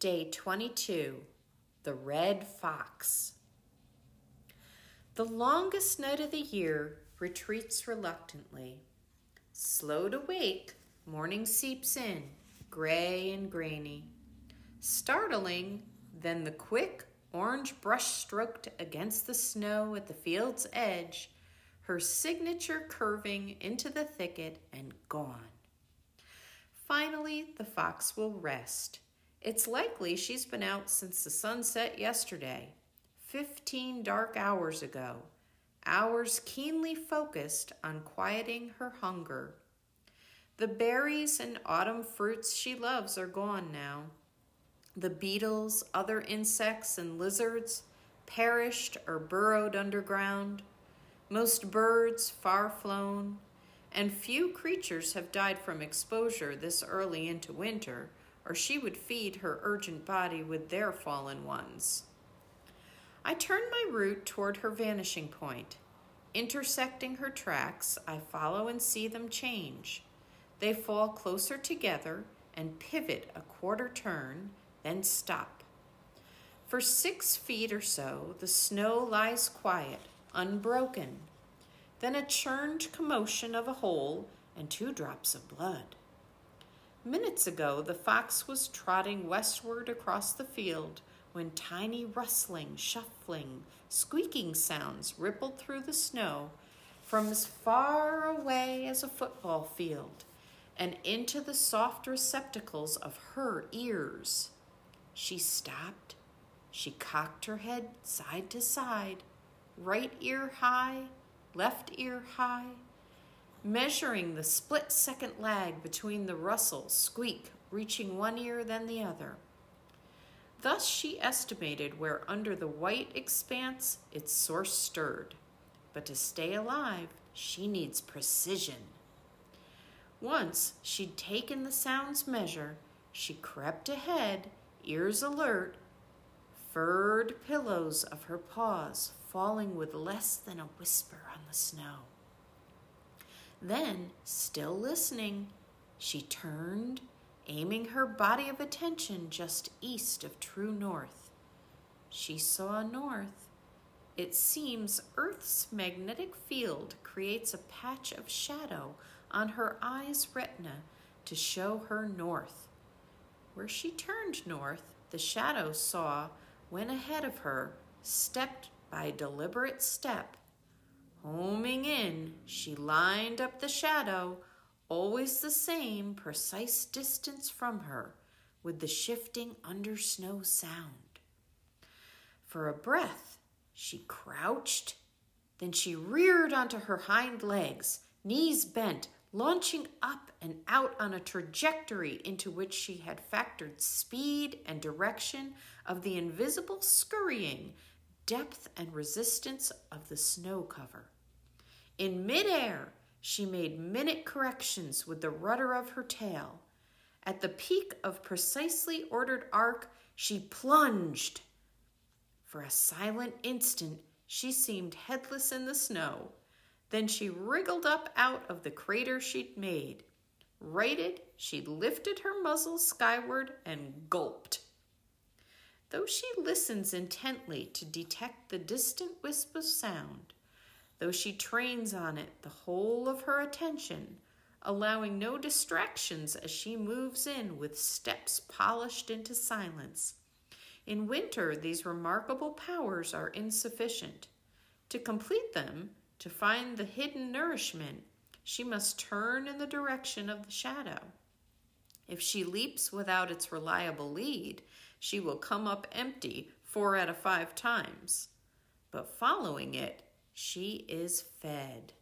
Day 22 The Red Fox. The longest night of the year retreats reluctantly. Slow to wake, morning seeps in, gray and grainy. Startling, then the quick orange brush stroked against the snow at the field's edge, her signature curving into the thicket and gone. Finally, the fox will rest. It's likely she's been out since the sunset yesterday, 15 dark hours ago, hours keenly focused on quieting her hunger. The berries and autumn fruits she loves are gone now. The beetles, other insects, and lizards perished or burrowed underground. Most birds far flown, and few creatures have died from exposure this early into winter, or she would feed her urgent body with their fallen ones. I turn my route toward her vanishing point. Intersecting her tracks, I follow and see them change. They fall closer together and pivot a quarter turn, then stop. For six feet or so, the snow lies quiet, unbroken, then a churned commotion of a hole and two drops of blood. Minutes ago, the fox was trotting westward across the field when tiny rustling, shuffling, squeaking sounds rippled through the snow from as far away as a football field and into the soft receptacles of her ears. She stopped. She cocked her head side to side, right ear high, left ear high, measuring the split second lag between the rustle, squeak, reaching one ear then the other. Thus she estimated where under the white expanse its source stirred. But to stay alive, she needs precision. Once she'd taken the sound's measure, she crept ahead, ears alert, furred pillows of her paws falling with less than a whisper on the snow. Then, still listening, she turned, aiming her body of attention just east of true north. She saw north. It seems Earth's magnetic field creates a patch of shadow on her eye's retina to show her north. Where she turned north, the shadow saw went ahead of her, stepped by deliberate step. Homing in, she lined up the shadow, always the same precise distance from her, with the shifting under snow sound. For a breath, she crouched, then she reared onto her hind legs, knees bent, launching up and out on a trajectory into which she had factored speed and direction of the invisible scurrying, depth and resistance of the snow cover. In midair, she made minute corrections with the rudder of her tail. At the peak of precisely ordered arc, she plunged. For a silent instant, she seemed headless in the snow then she wriggled up out of the crater she'd made. Righted, she lifted her muzzle skyward and gulped. Though she listens intently to detect the distant wisp of sound, though she trains on it the whole of her attention, allowing no distractions as she moves in with steps polished into silence. In winter, these remarkable powers are insufficient. To complete them, to find the hidden nourishment, she must turn in the direction of the shadow. If she leaps without its reliable lead, she will come up empty four out of five times. But following it, she is fed.